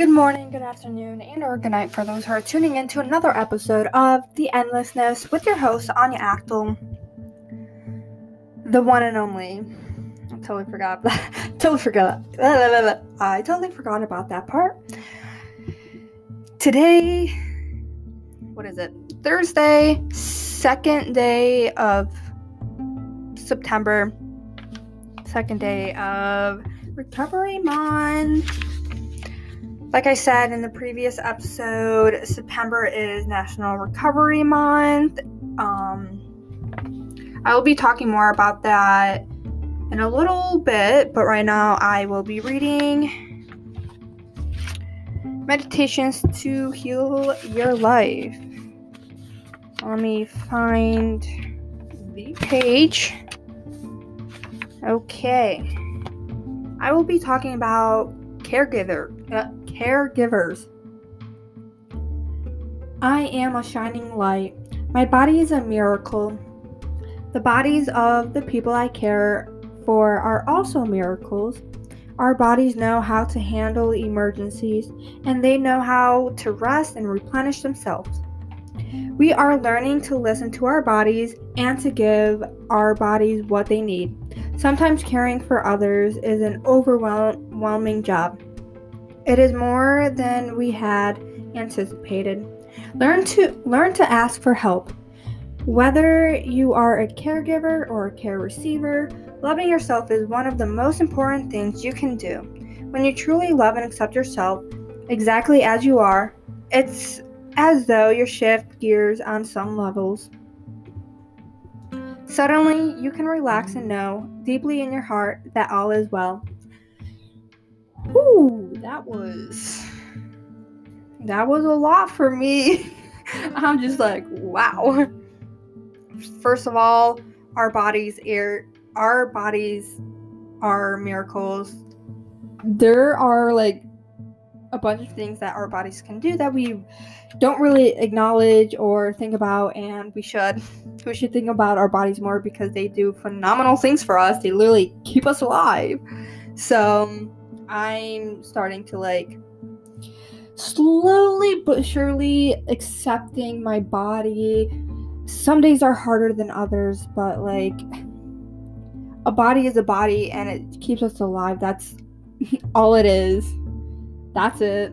Good morning, good afternoon, and or good night for those who are tuning in to another episode of The Endlessness with your host, Anya Achtyl. The one and only. I totally forgot totally forgot. I totally forgot about that part. Today, what is it? Thursday, second day of September, second day of recovery month. Like I said in the previous episode, September is National Recovery Month. Um, I will be talking more about that in a little bit, but right now I will be reading Meditations to Heal Your Life. Let me find the page. Okay. I will be talking about caregiver uh, caregivers. I am a shining light. My body is a miracle. The bodies of the people I care for are also miracles. Our bodies know how to handle emergencies and they know how to rest and replenish themselves. We are learning to listen to our bodies and to give our bodies what they need. Sometimes caring for others is an overwhelming job. It is more than we had anticipated. Learn to learn to ask for help. Whether you are a caregiver or a care receiver, loving yourself is one of the most important things you can do. When you truly love and accept yourself exactly as you are, it's as though you shift gears on some levels. Suddenly, you can relax and know deeply in your heart that all is well. Whew, that was that was a lot for me. I'm just like, wow. First of all, our bodies are our bodies are miracles. There are like a bunch of things that our bodies can do that we don't really acknowledge or think about and we should we should think about our bodies more because they do phenomenal things for us they literally keep us alive so I'm starting to like slowly but surely accepting my body. Some days are harder than others, but like a body is a body and it keeps us alive. That's all it is. That's it.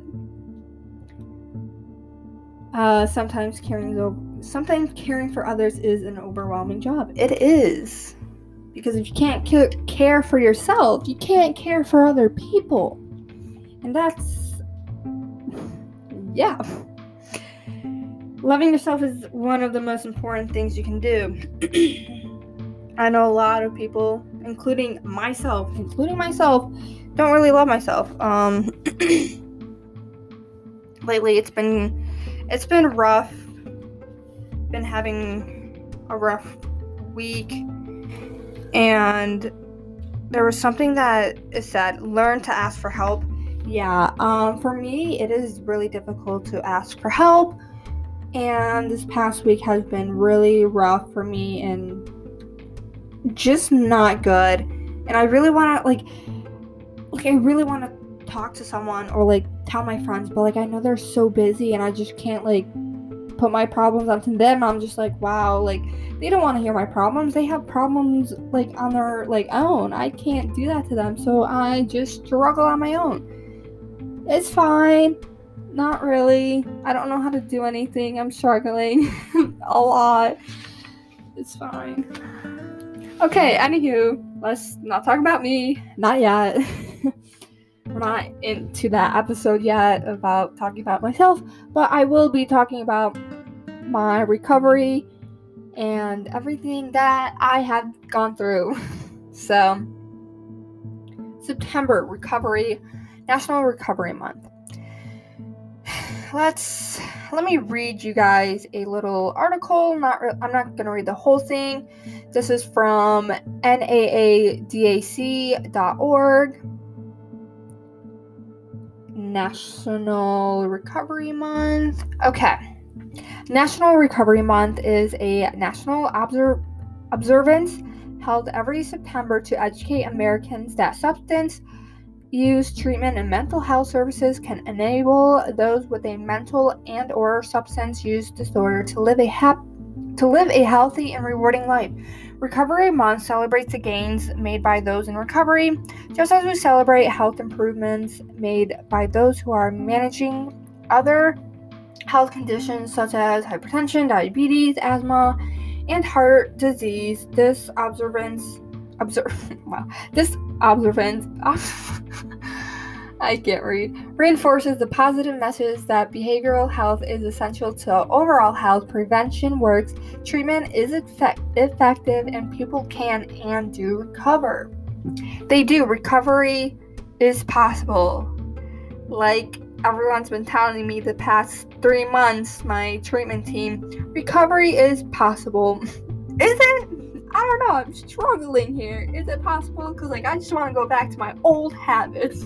Uh, sometimes caring sometimes caring for others is an overwhelming job. It is. Because if you can't care for yourself, you can't care for other people. And that's. Yeah. Loving yourself is one of the most important things you can do. I know a lot of people, including myself, including myself, don't really love myself. Um, lately, it's been it's been rough. Been having a rough week and there was something that said learn to ask for help. Yeah um, for me it is really difficult to ask for help. And this past week has been really rough for me and just not good. And i really want to like like i really want to talk to someone or like tell my friends but like i know they're so busy and i just can't like put my problems onto them. I'm just like wow like they don't want to hear my problems. They have problems like on their like own. I can't do that to them so i just struggle on my own. It's fine. Not really. I don't know how to do anything. I'm struggling a lot. It's fine. Okay anywho let's not talk about me. Not yet we're not into that episode yet about talking about myself but i will be talking about my recovery and everything that I have gone through. so, September recovery, National Recovery Month. Let's let me read you guys a little article. Not re- I'm not going to read the whole thing. This is from naadac.org. National Recovery Month. Okay. National Recovery Month is a national obser- observance held every September to educate Americans that substance use treatment and mental health services can enable those with a mental and or substance use disorder to live a to live a healthy and rewarding life. Recovery Month celebrates the gains made by those in recovery, just as we celebrate health improvements made by those who are managing other health conditions such as hypertension, diabetes, asthma, and heart disease. This observance observe wow, this observance I can't read reinforces the positive message that behavioral health is essential to overall health. Prevention works, treatment is effect- effective, and people can and do recover. They do. Recovery is possible. Like everyone's been telling me the past three months, my treatment team, recovery is possible. is it? I don't know. I'm struggling here. Is it possible? Because, like, I just want to go back to my old habits.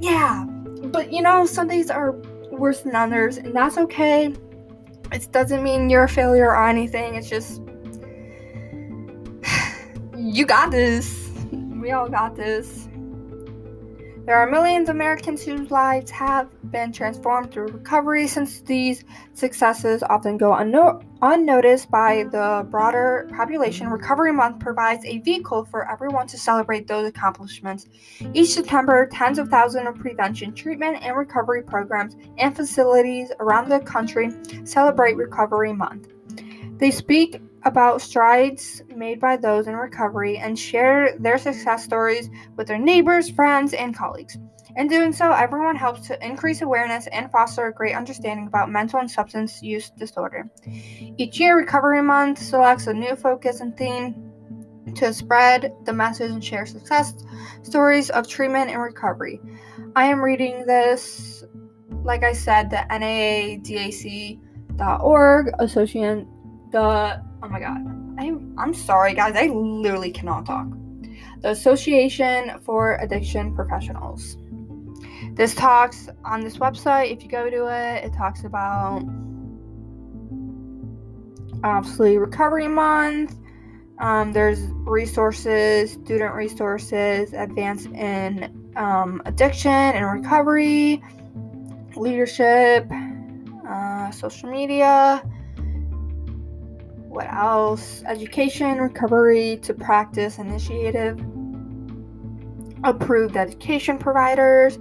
Yeah. But, you know, some days are worse than others, and that's okay. It doesn't mean you're a failure or anything. It's just. you got this. We all got this. There are millions of Americans whose lives have been transformed through recovery since these successes often go unno- unnoticed by the broader population. Recovery Month provides a vehicle for everyone to celebrate those accomplishments. Each September, tens of thousands of prevention, treatment, and recovery programs and facilities around the country celebrate Recovery Month. They speak about strides made by those in recovery and share their success stories with their neighbors, friends, and colleagues. In doing so, everyone helps to increase awareness and foster a great understanding about mental and substance use disorder. Each year, Recovery Month selects a new focus and theme to spread the message and share success stories of treatment and recovery. I am reading this, like I said, the NAADAC.org, association, the Oh my god. I, I'm sorry, guys. I literally cannot talk. The Association for Addiction Professionals. This talks on this website. If you go to it, it talks about obviously Recovery Month. Um, there's resources, student resources, advance in um, addiction and recovery, leadership, uh, social media what else? Education, recovery to practice initiative, approved education providers.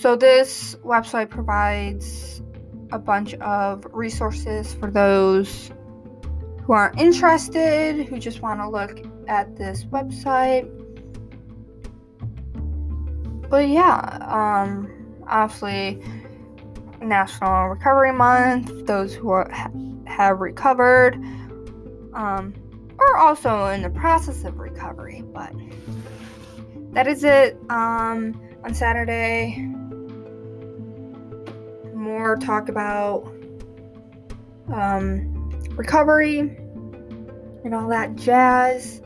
So, this website provides a bunch of resources for those who are interested, who just want to look at this website. But yeah, um, obviously, National Recovery Month, those who are, have recovered um, or also in the process of recovery. But that is it. Um, on Saturday, more talk about um, recovery and all that jazz.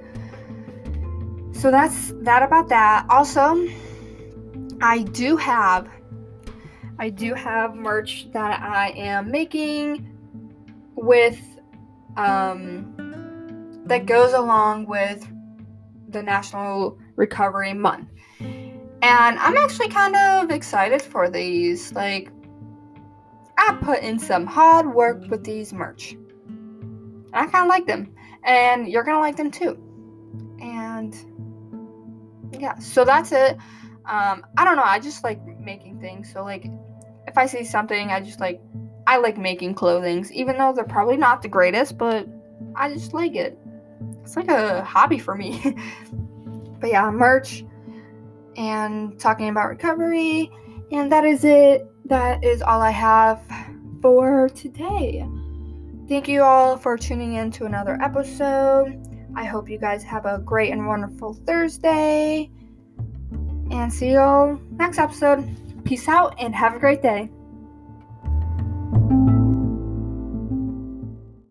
So that's that about that. Also, I do have I do have merch that I am making with um, that goes along with the National Recovery Month. And I'm actually kind of excited for these. Like, I put in some hard work with these merch. I kind of like them. And you're going to like them too. And yeah, so that's it. Um, I don't know. I just like making things. So, like, if I see something, I just like I like making clothing, even though they're probably not the greatest, but I just like it. It's like a hobby for me. but yeah, merch and talking about recovery. And that is it. That is all I have for today. Thank you all for tuning in to another episode. I hope you guys have a great and wonderful Thursday. And see you all next episode. Peace out and have a great day.